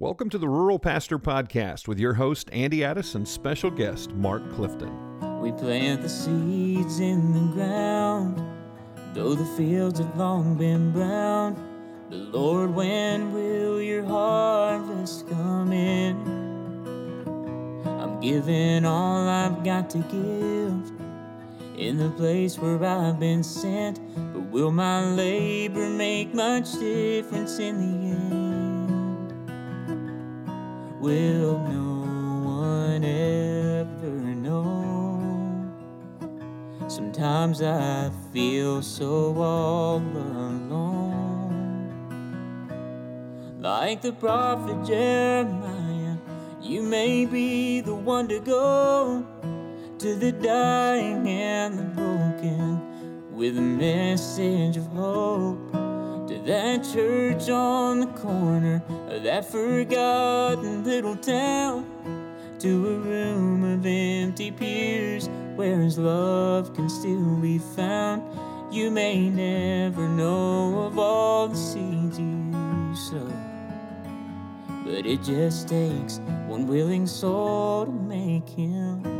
Welcome to the Rural Pastor Podcast with your host, Andy Addis, and special guest, Mark Clifton. We plant the seeds in the ground, though the fields have long been brown. But Lord, when will your harvest come in? I'm giving all I've got to give in the place where I've been sent. But will my labor make much difference in the end? Will no one ever know? Sometimes I feel so all alone. Like the prophet Jeremiah, you may be the one to go to the dying and the broken with a message of hope that church on the corner of that forgotten little town, to a room of empty pews where his love can still be found. You may never know of all the seeds you sow, but it just takes one willing soul to make him.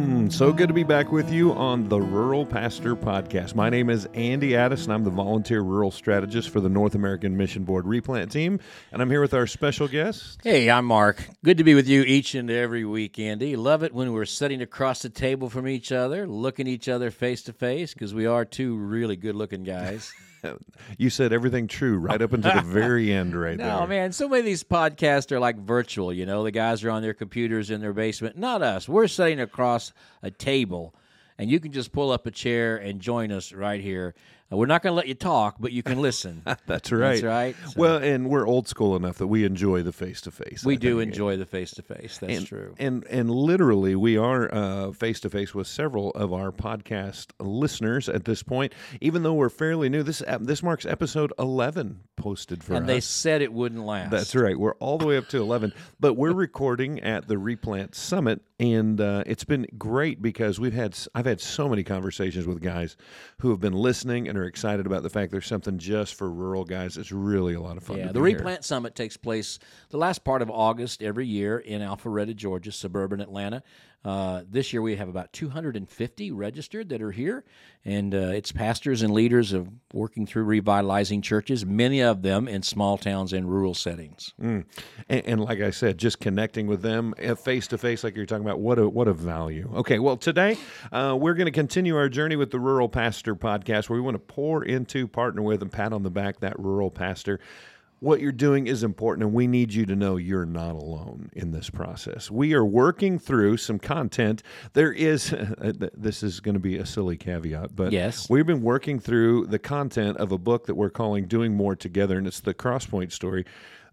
Mm, so good to be back with you on the Rural Pastor Podcast. My name is Andy Addis, and I'm the volunteer rural strategist for the North American Mission Board Replant Team. And I'm here with our special guest. Hey, I'm Mark. Good to be with you each and every week, Andy. Love it when we're sitting across the table from each other, looking each other face to face, because we are two really good looking guys. you said everything true right up until the very end, right no, there. No, man. So many of these podcasts are like virtual. You know, the guys are on their computers in their basement. Not us. We're sitting across a table, and you can just pull up a chair and join us right here we're not going to let you talk, but you can listen. That's right. That's right. So, well, and we're old school enough that we enjoy the face to face. We I do think. enjoy the face to face. That's and, true. And and literally, we are face to face with several of our podcast listeners at this point. Even though we're fairly new, this this marks episode eleven posted for us. and us. they said it wouldn't last. That's right. We're all the way up to eleven, but we're recording at the Replant Summit, and uh, it's been great because we've had I've had so many conversations with guys who have been listening and are excited about the fact there's something just for rural guys. It's really a lot of fun. Yeah, the Replant here. Summit takes place the last part of August every year in Alpharetta, Georgia, suburban Atlanta. Uh, this year we have about 250 registered that are here, and uh, it's pastors and leaders of working through revitalizing churches, many of them in small towns and rural settings. Mm. And, and, like I said, just connecting with them face to face, like you're talking about, what a what a value. Okay, well today uh, we're going to continue our journey with the Rural Pastor podcast, where we want to pour into, partner with, and pat on the back that rural pastor what you're doing is important, and we need you to know you're not alone in this process. We are working through some content. There is, this is going to be a silly caveat, but yes. we've been working through the content of a book that we're calling Doing More Together, and it's the Crosspoint story.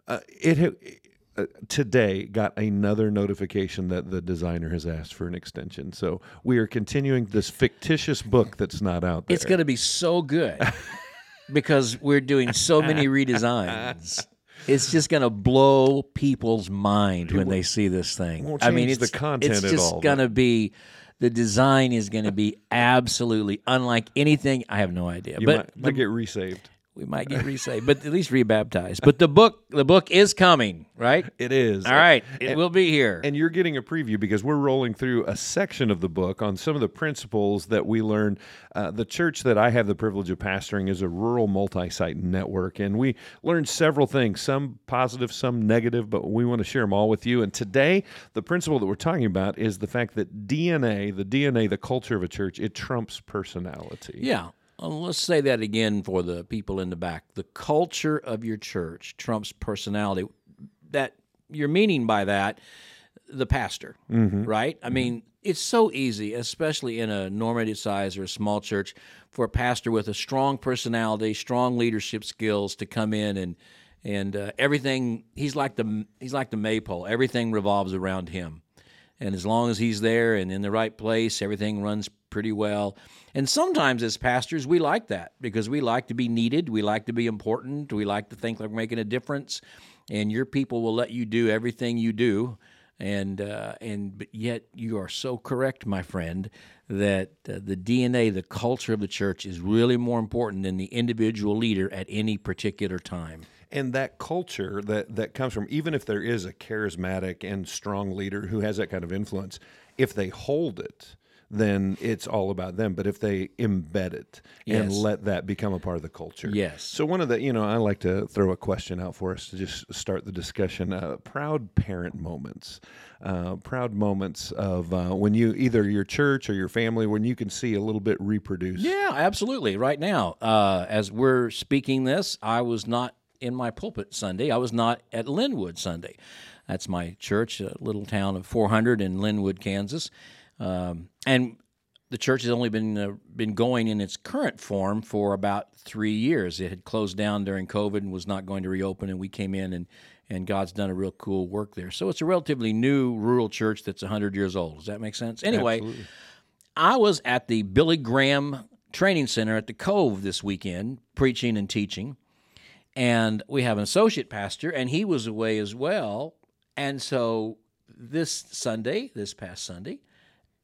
Uh, it uh, today got another notification that the designer has asked for an extension. So we are continuing this fictitious book that's not out there. It's going to be so good. because we're doing so many redesigns. It's just going to blow people's mind when they see this thing. I mean, it's the content. It's just going to be the design is going to be absolutely unlike anything. I have no idea, you but might, might get resaved we might get resaved, but at least rebaptized. But the book, the book is coming, right? It is. All right, it and, will be here. And you're getting a preview because we're rolling through a section of the book on some of the principles that we learned. Uh, the church that I have the privilege of pastoring is a rural multi-site network, and we learned several things, some positive, some negative, but we want to share them all with you. And today, the principle that we're talking about is the fact that DNA, the DNA, the culture of a church, it trumps personality. Yeah. Uh, let's say that again for the people in the back. The culture of your church trumps personality. That you're meaning by that, the pastor, mm-hmm. right? I mean, it's so easy, especially in a normative size or a small church, for a pastor with a strong personality, strong leadership skills to come in and and uh, everything. He's like the he's like the maypole. Everything revolves around him, and as long as he's there and in the right place, everything runs pretty well. And sometimes as pastors, we like that because we like to be needed, we like to be important, we like to think like we're making a difference, and your people will let you do everything you do. And uh, and but yet you are so correct, my friend, that uh, the DNA, the culture of the church, is really more important than the individual leader at any particular time. And that culture that that comes from even if there is a charismatic and strong leader who has that kind of influence, if they hold it, then it's all about them. But if they embed it and Yes. let that become a part of the culture. Yes. So one of the, you know, I like to throw a question out for us to just start the discussion. Uh, proud parent moments, uh, proud moments of uh, when you either your church or your family when you can see a little bit reproduced. Yeah, absolutely. Right now, uh, as we're speaking this, I was not in my pulpit Sunday. I was not at Linwood Sunday. That's my church, a little town of 400 in Linwood, Kansas. Um, and the church has only been uh, been going in its current form for about three years. It had closed down during COVID and was not going to reopen, and we came in and and God's done a real cool work there. So it's a relatively new rural church that's 100 years old. Does that make sense? Anyway, I was at the Billy Graham Training Center at the Cove this weekend, preaching and teaching. And we have an associate pastor, and he was away as well. And so this Sunday, this past Sunday,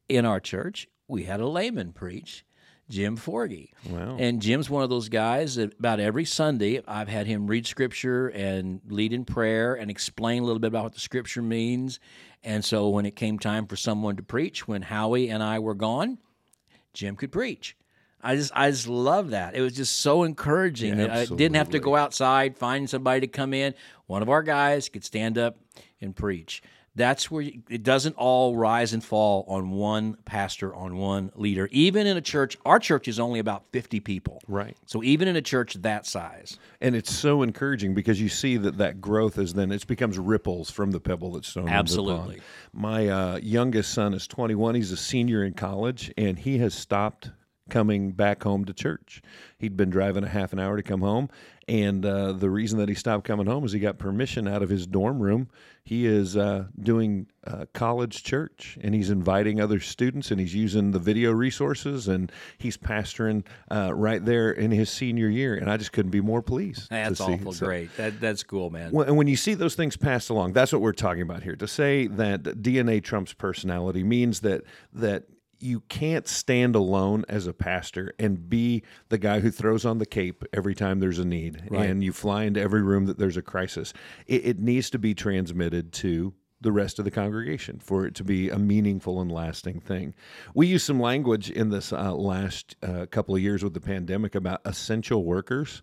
in our church, we had a layman preach, Jim Forgy. Wow. And Jim's one of those guys that about every Sunday I've had him read scripture and lead in prayer and explain a little bit about what the scripture means. And so when it came time for someone to preach, when Howie and I were gone, Jim could preach. I just I just love that. It was just so encouraging Yeah, that I didn't have to go outside, find somebody to come in. One of our guys could stand up and preach. That's where you, it doesn't all rise and fall on one pastor, on one leader. Even in a church, our church is only about 50 people. Right. So even in a church that size. And it's so encouraging because you see that that growth is then it becomes ripples from the pebble that's thrown. Absolutely. My uh, youngest son is 21. He's a senior in college, and he has stopped coming back home to church. He'd been driving a half an hour to come home, and uh, the reason that he stopped coming home is he got permission out of his dorm room. He is uh, doing uh, college church, and he's inviting other students, and he's using the video resources, and he's pastoring uh, right there in his senior year. And I just couldn't be more pleased. That's to see. awful So- great. That, that's cool, man. when, and when you see those things passed along, that's what we're talking about here. To say that DNA trumps personality means that that you can't stand alone as a pastor and be the guy who throws on the cape every time there's a need Right. and you fly into every room that there's a crisis. It, it needs to be transmitted to the rest of the congregation for it to be a meaningful and lasting thing. We used some language in this uh, last uh, couple of years with the pandemic about essential workers.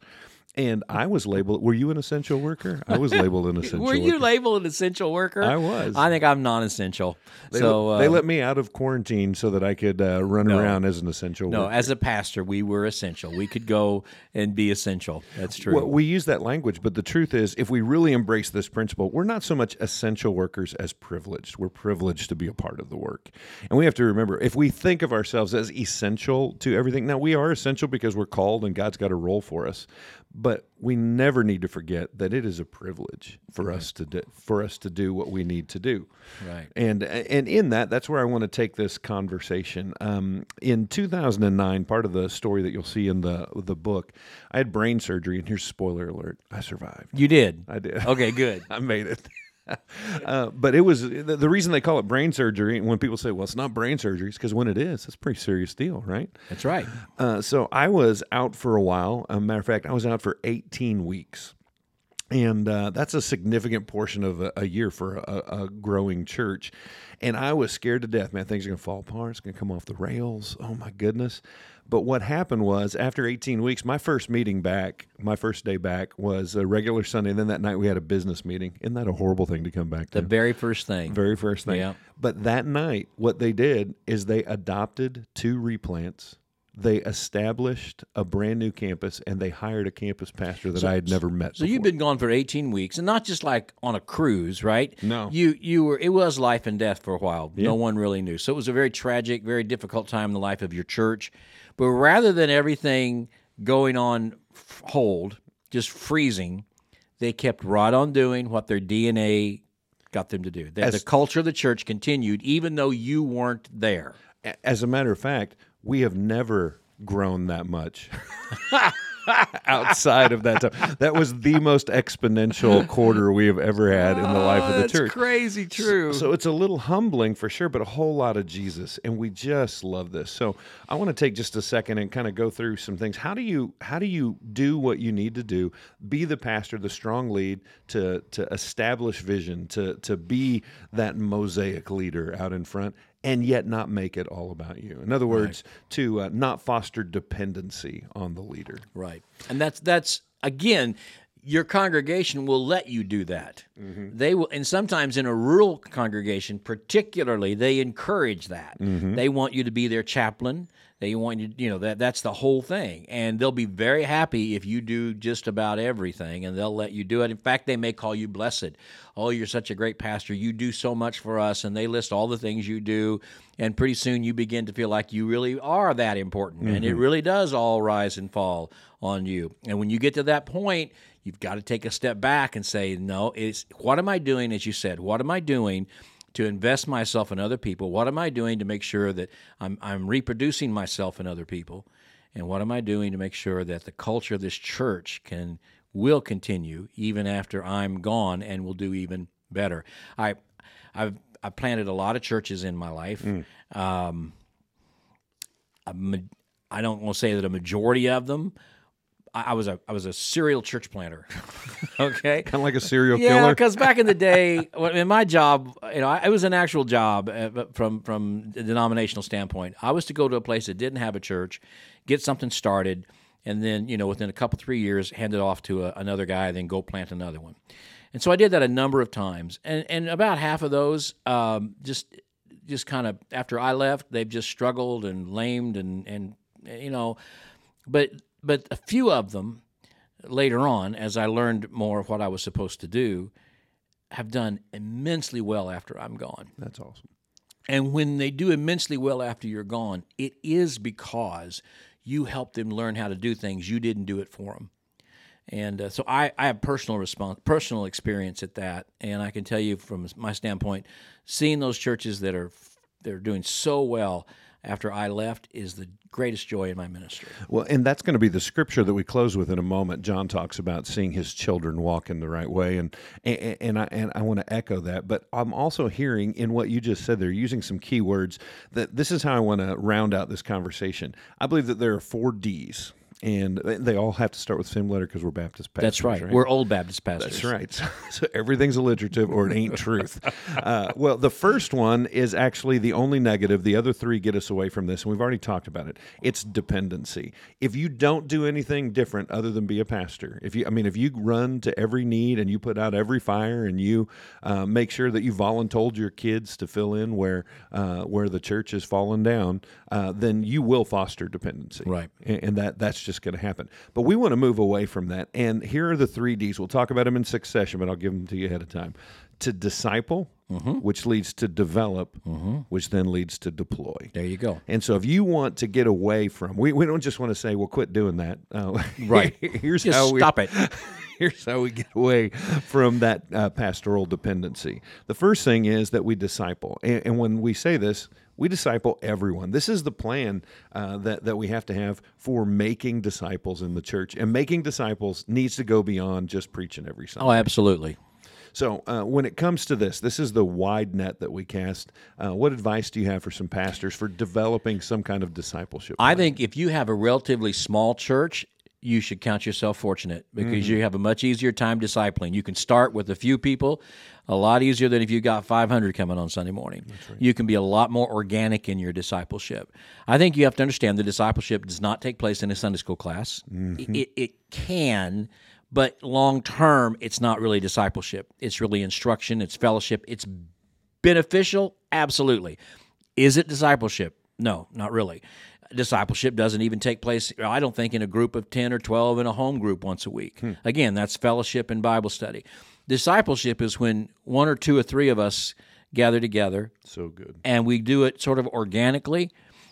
And I was labeled. Were you an essential worker? I was labeled an essential. Worker. Were you worker. labeled an essential worker? I was. I think I'm non-essential. They, so let, uh, they let me out of quarantine so that I could uh, run No. around as an essential no, worker. as a pastor, we were essential. We could go and be essential. That's true. Well, we use that language, but the truth is, if we really embrace this principle, we're not so much essential workers as privileged. We're privileged to be a part of the work. And we have to remember if we think of ourselves as essential to everything, now we are essential because we're called and God's got a role for us. But we never need to forget that it is a privilege for us to do, for us to do what we need to do. Right. And and in that, that's where I want to take this conversation. Um, in 2009, part of the story that you'll see in the the book, I had brain surgery, and here's spoiler alert: I survived. you did. I did. Okay, good. I made it. Uh, but it was the, the reason they call it brain surgery. And When people say, "Well, it's not brain surgery," it's because when it is, it's a pretty serious deal, right? That's right. Uh, so I was out for a while. A matter of fact, I was out for 18 weeks. And uh, that's a significant portion of a, a year for a, a growing church. And I was scared to death, man. Things are going to fall apart. It's going to come off the rails. Oh, my goodness. But what happened was, after 18 weeks, my first meeting back, my first day back was a regular Sunday. And then that night we had a business meeting. Isn't that a horrible thing to come back to? The very first thing. very first thing. Yeah. But that night, what they did is they adopted two replants. They established a brand new campus and they hired a campus pastor that I had never met. So you've been gone for 18 weeks, and not just like on a cruise, right? No. You you were. It was life and death for a while. No one really knew. So it was a very tragic, very difficult time in the life of your church. But rather than everything going on hold, just freezing, they kept right on doing what their DNA got them to do. The, the culture of the church continued, even though you weren't there. As a matter of fact, we have never grown that much outside of that time. That was the most exponential quarter we have ever had in the life of the That's church. crazy true. So it's a little humbling for sure, but a whole lot of Jesus, and we just love this. So I want to take just a second and kind of go through some things. How do you how do you do what you need to do? Be the pastor, the strong lead to to establish vision, to to be that mosaic leader out in front, and yet not make it all about you. In other words, to uh, not foster dependency on the leader. Right. And that's that's again your congregation will let you do that. Mm-hmm. They will and sometimes in a rural congregation particularly they encourage that. Mm-hmm. They want you to be their chaplain. They want you you know that that's the whole thing. And they'll be very happy if you do just about everything and they'll let you do it. In fact, they may call you blessed. Oh, you're such a great pastor. You do so much for us and they list all the things you do and pretty soon you begin to feel like you really are that important and it mm-hmm. really does all rise and fall on you. And when you get to that point, you've got to take a step back and say, no, it's what am I doing, as you said, what am I doing to invest myself in other people? What am I doing to make sure that I'm, I'm reproducing myself in other people? And what am I doing to make sure that the culture of this church can will continue even after I'm gone and will do even better? I I've I planted a lot of churches in my life. Um, I don't want to say that a majority of them. I, was a I was a serial church planter. okay, Kind of like a serial yeah, killer. because back in the day, in my job, you know, I, it was an actual job uh, from from a denominational standpoint. I was to go to a place that didn't have a church, get something started, and then you know within a couple three years, hand it off to a, another guy, then go plant another one. And so I did that a number of times, and and about half of those um, just just kind of after I left, they've just struggled and lamed and and you know, but but a few of them later on, as I learned more of what I was supposed to do, have done immensely well after I'm gone. That's awesome. And when they do immensely well after you're gone, it is because you helped them learn how to do things you didn't do it for them. And uh, so I, I have personal response, personal experience at that, and I can tell you from my standpoint, seeing those churches that are they're doing so well after I left is the greatest joy in my ministry. Well, and that's going to be the scripture that we close with in a moment. John talks about seeing his children walk in the right way, and and, and I and I want to echo that. But I'm also hearing in what you just said, they're using some key words that this is how I want to round out this conversation. I believe that there are four D's. And they all have to start with the same letter because we're Baptist pastors. That's right. We're old Baptist pastors. That's right. So, so everything's alliterative or it ain't truth. Uh, well, the first one is actually the only negative. The other three get us away from this, and we've already talked about it. It's dependency. If you don't do anything different other than be a pastor, if you, I mean, if you run to every need and you put out every fire and you uh, make sure that you voluntold your kids to fill in where uh, where the church has fallen down, uh, then you will foster dependency. Right. And, and that that's just going to happen. But we want to move away from that. And here are the three D's. We'll talk about them in succession, but I'll give them to you ahead of time. To disciple, which leads to develop, which then leads to deploy. There you go. And so, if you want to get away from, we, we don't just want to say, "Well, quit doing that." Uh, Right. here's Just how we stop it. Here's how we get away from that uh, pastoral dependency. The first thing is that we disciple, and, and when we say this, we disciple everyone. This is the plan uh, that that we have to have for making disciples in the church, and making disciples needs to go beyond just preaching every Sunday. Oh, absolutely. So, uh, when it comes to this, this is the wide net that we cast. Uh, what advice do you have for some pastors for developing some kind of discipleship? I think if you have a relatively small church, you should count yourself fortunate because mm-hmm. you have a much easier time discipling. You can start with a few people, a lot easier than if you got 500 coming on Sunday morning. You can be a lot more organic in your discipleship. I think you have to understand the discipleship does not take place in a Sunday school class. Mm-hmm. It, it can, but long term, it's not really discipleship. It's really instruction, it's fellowship, it's beneficial, absolutely. Is it discipleship? No, not really. Discipleship doesn't even take place, I don't think, in a group of 10 or 12 in a home group once a week. Hmm. Again, that's fellowship and Bible study. Discipleship is when one or two or three of us gather together so good. and we do it sort of organically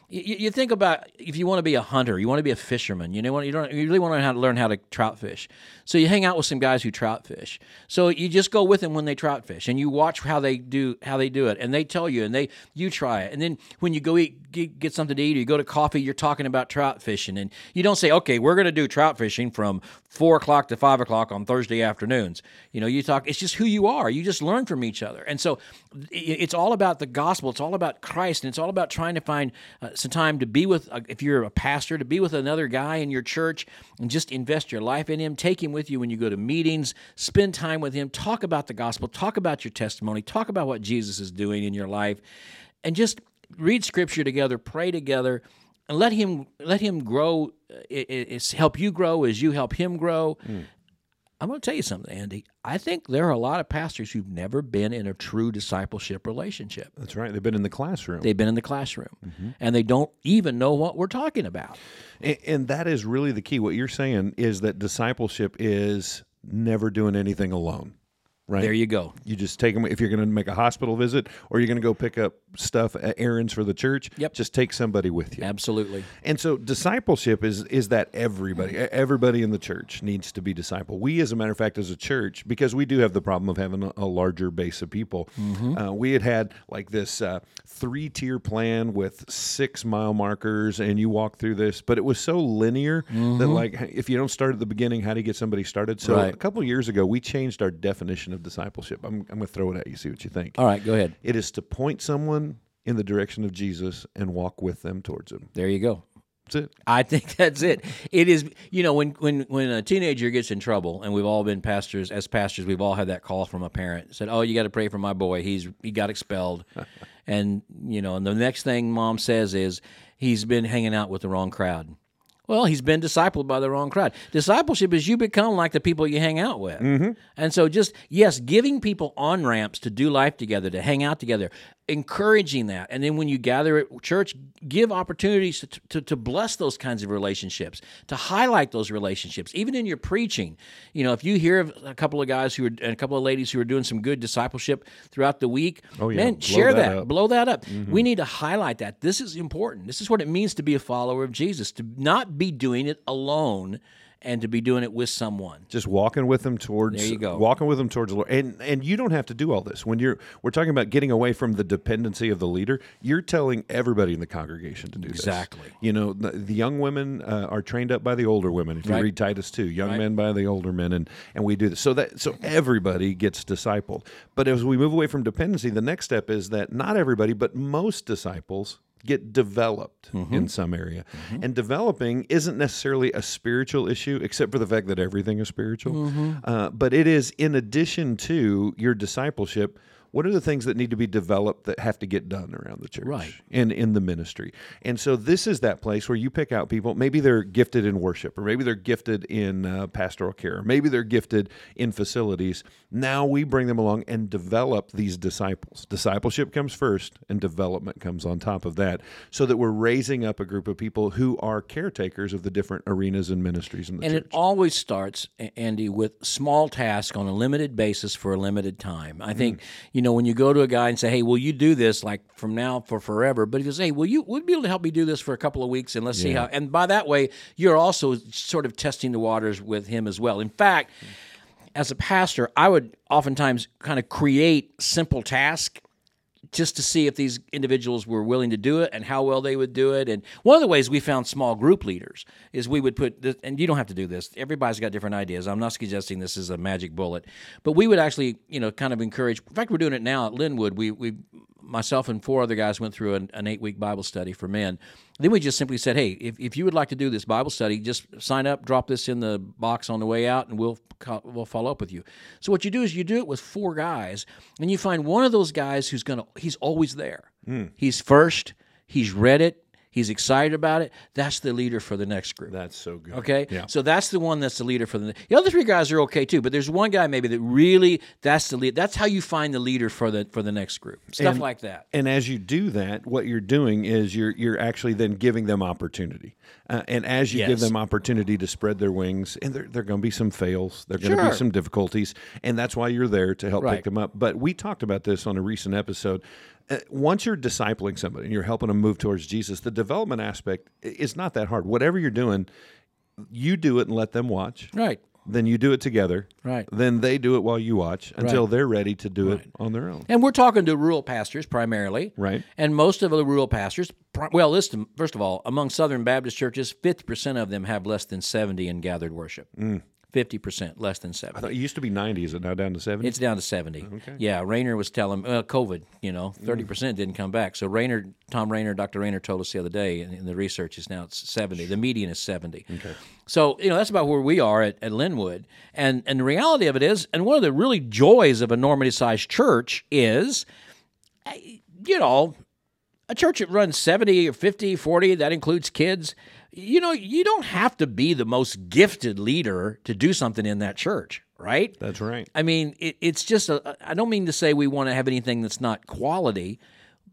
You, you think about if you want to be a hunter, you want to be a fisherman. You know, you don't you really want to learn how to learn how to trout fish. So you hang out with some guys who trout fish. So you just go with them when they trout fish, and you watch how they do how they do it, and they tell you, and they you try it, and then when you go eat get, get something to eat, or you go to coffee, you're talking about trout fishing, and you don't say, okay, we're going to do trout fishing from four o'clock to five o'clock on Thursday afternoons. You know, you talk. It's just who you are. You just learn from each other, and so it's all about the gospel. It's all about Christ, and it's all about trying to find. Uh, some time to be with, uh, if you're a pastor, to be with another guy in your church and just invest your life in him. Take him with you when you go to meetings, spend time with him, talk about the gospel, talk about your testimony, talk about what Jesus is doing in your life, and just read scripture together, pray together. And let him let him grow. Uh, it's help you grow as you help him grow. Mm. I'm going to tell you something, Andy. I think there are a lot of pastors who've never been in a true discipleship relationship. That's right. They've been in the classroom. They've been in the classroom, mm-hmm. and they don't even know what we're talking about. And, and that is really the key. What you're saying is that discipleship is never doing anything alone. Right. There you go. You just take them if you're going to make a hospital visit or you're going to go pick up stuff, errands for the church. Yep. Just take somebody with you. Absolutely. And so discipleship is is that everybody everybody in the church needs to be disciple. We, as a matter of fact, as a church, because we do have the problem of having a, a larger base of people. Mm-hmm. Uh, we had had like this uh, three tier plan with six mile markers, and you walk through this, but it was so linear mm-hmm. that like if you don't start at the beginning, how do you get somebody started? So right. a couple years ago, we changed our definition of of discipleship. I'm, I'm going to throw it at you, see what you think. All right, go ahead. It is to point someone in the direction of Jesus and walk with them towards him. There you go. That's it. I think that's it. It is, you know, when when when a teenager gets in trouble, and we've all been pastors as pastors, we've all had that call from a parent said, "Oh, you got to pray for my boy. He's he got expelled," and you know, and the next thing mom says is he's been hanging out with the wrong crowd. Well, he's been discipled by the wrong crowd. Discipleship is you become like the people you hang out with. Mm-hmm. And so, just, yes, giving people on ramps to do life together, to hang out together, encouraging that. And then when you gather at church, give opportunities to, to, to, bless those kinds of relationships, to highlight those relationships, even in your preaching. You know, if you hear of a couple of guys who are, and a couple of ladies who are doing some good discipleship throughout the week, oh, yeah. man, blow share that, that blow that up. Mm-hmm. We need to highlight that. This is important. This is what it means to be a follower of Jesus, to not be doing it alone and to be doing it with someone. Just walking with them towards there you go. walking with them towards the Lord. And and you don't have to do all this. When you're we're talking about getting away from the dependency of the leader, you're telling everybody in the congregation to do exactly. This. You know, the, the young women uh, are trained up by the older women. If you right. read Titus 2, young right. men by the older men and and we do this. So that so everybody gets discipled. But as we move away from dependency, the next step is that not everybody, but most disciples get developed mm-hmm. in some area. Mm-hmm. And developing isn't necessarily a spiritual issue, except for the fact that everything is spiritual. Mm-hmm. Uh, but it is in addition to your discipleship what are the things that need to be developed that have to get done around the church right. and in the ministry? And so this is that place where you pick out people. Maybe they're gifted in worship or maybe they're gifted in uh, pastoral care or maybe they're gifted in facilities. Now we bring them along and develop these disciples. Discipleship comes first and development comes on top of that so that we're raising up a group of people who are caretakers of the different arenas and ministries in the and church. it always starts andy with small tasks on a limited basis for a limited time. I think mm. you know, when you go to a guy and say, "Hey, will you do this like from now for forever?" But he goes, "Hey, will you would be able to help me do this for a couple of weeks and let's yeah. see how." And by that way, you're also sort of testing the waters with him as well. In fact, as a pastor, I would oftentimes kind of create simple tasks just to see if these individuals were willing to do it and how well they would do it. And one of the ways we found small group leaders is we would put, this, and you don't have to do this. Everybody's got different ideas. I'm not suggesting this is a magic bullet, but we would actually, you know, kind of encourage. In fact, we're doing it now at Linwood. We we myself and four other guys went through an, an eight week Bible study for men. Then we just simply said, hey, if, if you would like to do this Bible study, just sign up, drop this in the box on the way out, and we'll we'll follow up with you. So what you do is you do it with four guys, and you find one of those guys who's gonna he's always there. Mm. He's first. He's read it. He's excited about it. That's the leader for the next group. That's so good. Okay, yeah. so that's the one that's the leader for the. The other three guys are okay too, but there's one guy maybe that really that's the lead. That's how you find the leader for the for the next group. Stuff and, like that. And as you do that, what you're doing is you're you're actually then giving them opportunity. Uh, and as you yes. give them opportunity to spread their wings, and there there are going to be some fails, there are going to sure. be some difficulties, and that's why you're there to help right. pick them up. But we talked about this on a recent episode Uh, once you're discipling somebody and you're helping them move towards Jesus, the development aspect is not that hard. Whatever you're doing, you do it and let them watch. Right. Then you do it together. Right. Then they do it while you watch until they're ready to do it on their own. And we're talking to rural pastors primarily. Right. And most of the rural pastors, well, listen, first of all, among Southern Baptist churches, 50% of them have less than 70 in gathered worship. Mm. 50%, less than 70. It used to be 90. Is it now down to 70? It's down to 70. Okay. Yeah, Rainer was telling, well, COVID, you know, 30% didn't come back. So Rainer, Thom Rainer, Dr. Rainer told us the other day, and, and the research is now it's 70. The median is 70. Okay. So, you know, that's about where we are at, at Linwood. And, and the reality of it is, and one of the really joys of a normative sized church is, eh, you know, a church that runs 70 or 50, 40, that includes kids, you know, you don't have to be the most gifted leader to do something in that church, right? That's right. I mean, it, it's just a. I don't mean to say we want to have anything that's not quality,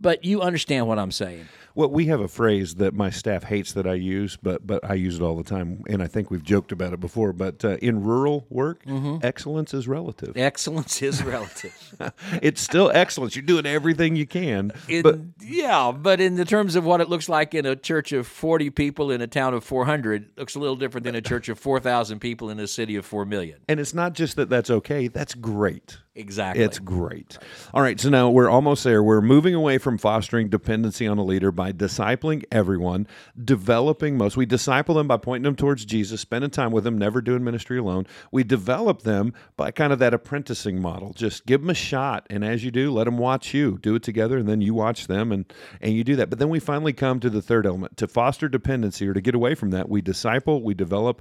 but you understand what I'm saying. Well, we have a phrase that my staff hates that I use, but but I use it all the time, and I think we've joked about it before. But uh, in rural work, excellence is relative. Excellence is relative. it's still excellence. You're doing everything you can, In- but yeah, but in the terms of what it looks like in a church of 40 people in a town of 400, looks a little different than a church of 4,000 people in a city of 4 million. and it's not just that that's okay. That's great. Exactly. It's great. All right, so now we're almost there. We're moving away from fostering dependency on a leader by discipling everyone, developing most. We disciple them by pointing them towards Jesus, spending time with them, never doing ministry alone. We develop them by kind of that apprenticing model. Just give them a shot, and as you do, let them watch you. Do it together, and then you watch them, and and you do that. But then we finally come to the third element: to foster dependency or to get away from that. We disciple, we develop,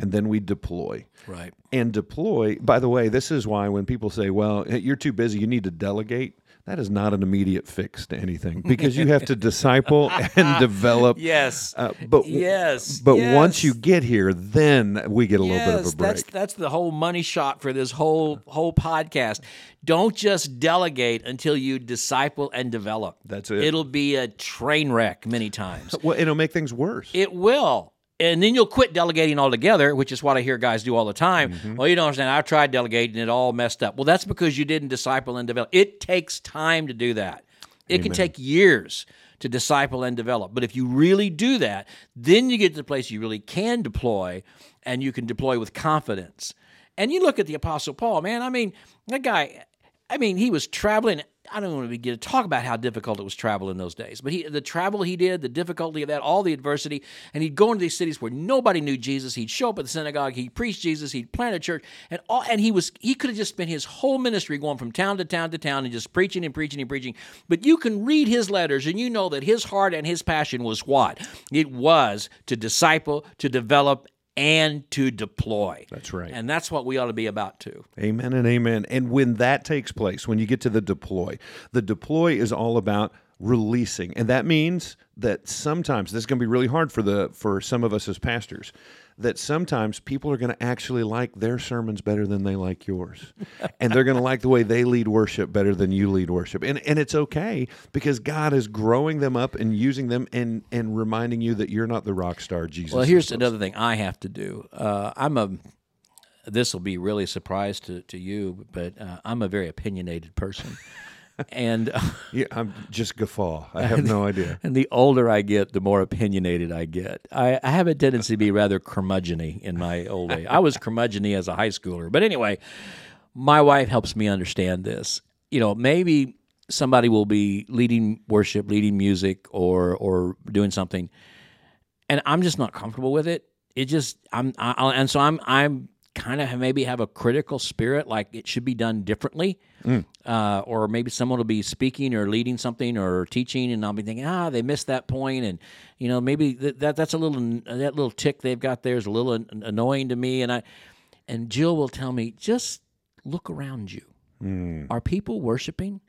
and then we deploy right. and deploy. By the way, this is why when people say, "Well, you're too busy, you need to delegate," that is not an immediate fix to anything because you have to disciple and develop. Yes. Uh, but yes. but yes. once you get here, then we get a little bit of a break. That's that's the whole money shot for this whole whole podcast. Don't just delegate until you disciple and develop. That's it. It'll be a train wreck many times. well, it'll make things worse. It will. And then you'll quit delegating altogether, which is what I hear guys do all the time. Mm-hmm. Well, you don't understand. I've tried delegating, it all messed up. Well, that's because you didn't disciple and develop. It takes time to do that. It can take years to disciple and develop. But if you really do that, then you get to the place you really can deploy and you can deploy with confidence. And you look at the Apostle Paul, man, I mean, that guy, I mean, he was traveling. I don't want to begin to talk about how difficult it was travel in those days, but he, the travel he did, the difficulty of that, all the adversity, and he'd go into these cities where nobody knew Jesus. He'd show up at the synagogue, he'd preach Jesus, he'd plant a church, and all, and he was he could have just spent his whole ministry going from town to town to town and just preaching and preaching and preaching. But you can read his letters and you know that his heart and his passion was what it was to disciple, to develop, and to deploy. That's right. and that's what we ought to be about too. Amen and amen. And when that takes place, when you get to the deploy, the deploy is all about releasing. And that means that sometimes this is going to be really hard for the for some of us as pastors. That sometimes people are going to actually like their sermons better than they like yours. and they're going to like the way they lead worship better than you lead worship. And and it's okay because God is growing them up and using them and and reminding you that you're not the rock star Jesus. Well, here's another thing I have to do. Uh, I'm a. This will be really a surprise to, to you, but uh, I'm a very opinionated person, and to. Yeah, I'm just guffaw. I have no idea. and the older I get, the more opinionated I get. I, I have a tendency to be rather curmudgeony in my old age. I was curmudgeony as a high schooler, but anyway, my wife helps me understand this. You know, maybe somebody will be leading worship, leading music, or or doing something, and I'm just not comfortable with it. It just I'm I, I- and so I'm I'm kind of maybe have a critical spirit, like it should be done differently, uh, or maybe someone will be speaking or leading something or teaching, and I'll be thinking, ah, they missed that point, and you know maybe that, that that's a little that little tick they've got there is a little an- annoying to me, and I and Jill will tell me just look around you. Are people worshiping?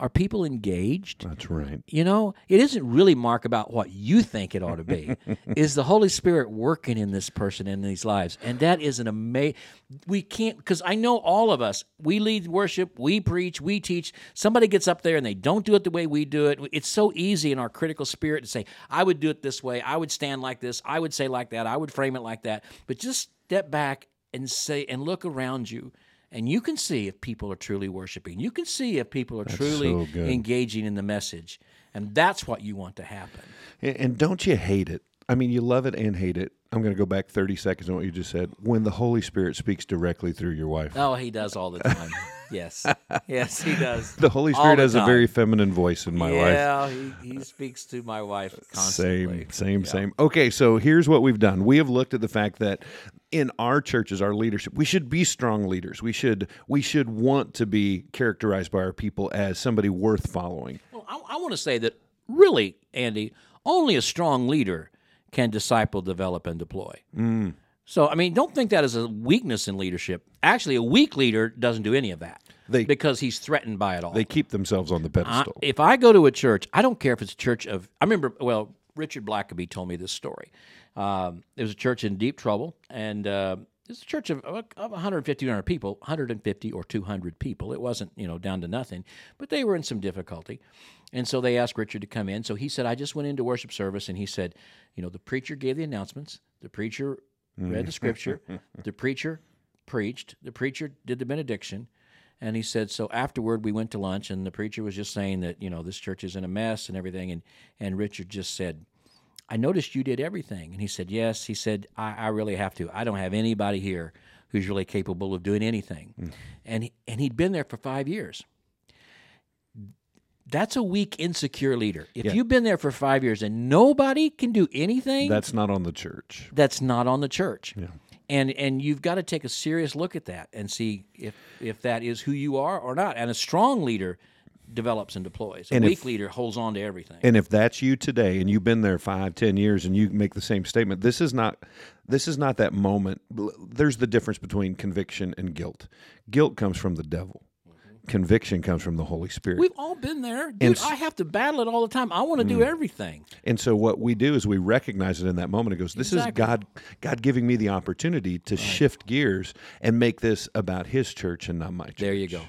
Are people engaged? That's right. You know, it isn't really Mark about what you think it ought to be. is the Holy Spirit working in this person in these lives? And that is an amazing. We can't because I know all of us. We lead worship, we preach, we teach. Somebody gets up there and they don't do it the way we do it. It's so easy in our critical spirit to say, "I would do it this way. I would stand like this. I would say like that. I would frame it like that." But just step back and say and look around you and you can see if people are truly worshiping. You can see if people are truly so engaging in the message, and that's what you want to happen. And, and don't you hate it? I mean, you love it and hate it. I'm going to go back 30 seconds on what you just said. When the Holy Spirit speaks directly through your wife, Oh, he does all the time. yes, yes, he does. the Holy Spirit the has a very feminine voice in my life. yeah, he, he speaks to my wife constantly. Same, same, same. Okay, so here's what we've done. We have looked at the fact that in our churches, our leadership, we should be strong leaders. We should we should want to be characterized by our people as somebody worth following. Well, I, I want to say that really, Andy, only a strong leader can disciple, develop, and deploy. Mm. So, I mean, don't think that is a weakness in leadership. Actually, a weak leader doesn't do any of that They- because he's threatened by it all. They keep themselves on the I- pedestal. if I go to a church, I don't care if it's a church of. I remember, well, Richard Blackaby told me this story. Um, it was a church in deep trouble, and uh, it's a church of, of 150, 200 people, 150 or 200 people. It wasn't, you know, down to nothing, but they were in some difficulty. And so they asked Richard to come in. So he said, I just went into worship service, and he said, you know, the preacher gave the announcements, the preacher read the scripture, the preacher preached, the preacher did the benediction. And he said, so afterward, we went to lunch, and the preacher was just saying that, you know, this church is in a mess and everything. And, and Richard just said, I noticed you did everything. And he said, Yes. He said, I, I really have to. I don't have anybody here who's really capable of doing anything. Hmm. And, he, and he'd been there for five years. That's a weak, insecure leader. If you've been there for five years and nobody can do anything, That's not on the church. that's not on the church. And and you've got to take a serious look at that and see if if that is who you are or not. And a strong leader develops and deploys. A And weak if- leader holds on to everything. And if that's you today, and you've been there five, ten years, and you make the same statement, this is not, this is not that moment. There's the difference between conviction and guilt. Guilt comes from the devil. Conviction comes from the Holy Spirit. We've all been there. Dude, And I have to battle it all the time. I want to do hmm. everything. And so what we do is we recognize it in that moment. It goes, this Exactly. is God God giving me the opportunity to shift gears and make this about his church and not my church. There you go.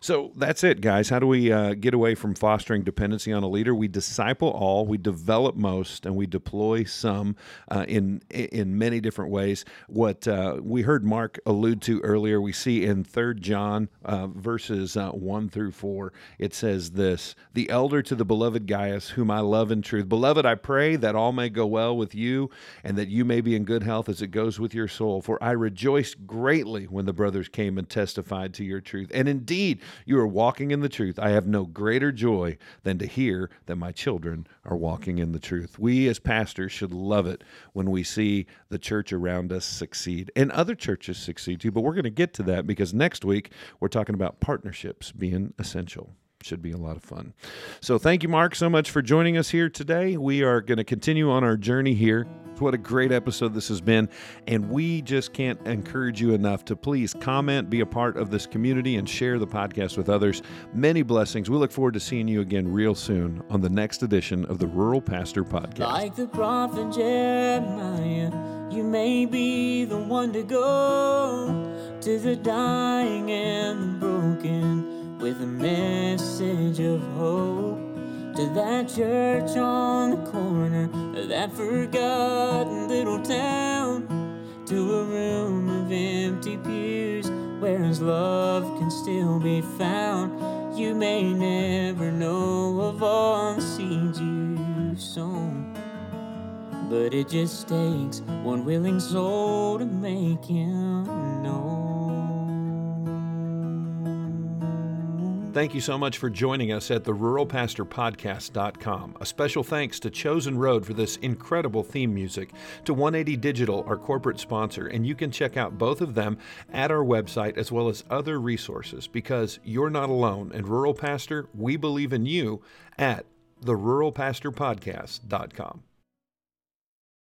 So that's it, guys. How do we uh, get away from fostering dependency on a leader? We disciple all, we develop most, and we deploy some uh, in in many different ways. What uh, we heard Mark allude to earlier, we see in Third John uh, verses uh, one through four. It says this: "The elder to the beloved Gaius, whom I love in truth, beloved, I pray that all may go well with you, and that you may be in good health as it goes with your soul. For I rejoiced greatly when the brothers came and testified to your truth, and indeed." You are walking in the truth. I have no greater joy than to hear that my children are walking in the truth. We as pastors should love it when we see the church around us succeed and other churches succeed too. But we're going to get to that because next week we're talking about partnerships being essential. Should be a lot of fun. So, thank you, Mark, so much for joining us here today. We are going to continue on our journey here. What a great episode this has been. And we just can't encourage you enough to please comment, be a part of this community, and share the podcast with others. Many blessings. We look forward to seeing you again real soon on the next edition of the Rural Pastor Podcast. Like the prophet Jeremiah, you may be the one to go to the dying and church on the corner of that forgotten little town, to a room of empty pews where his love can still be found. You may never know of all the seeds you've sown. But it just takes one willing soul to make him known. Thank you so much for joining us at the ruralpastorpodcast.com. A special thanks to Chosen Road for this incredible theme music, to 180 Digital, our corporate sponsor, and you can check out both of them at our website as well as other resources because you're not alone. And Rural Pastor, we believe in you at the ruralpastorpodcast.com.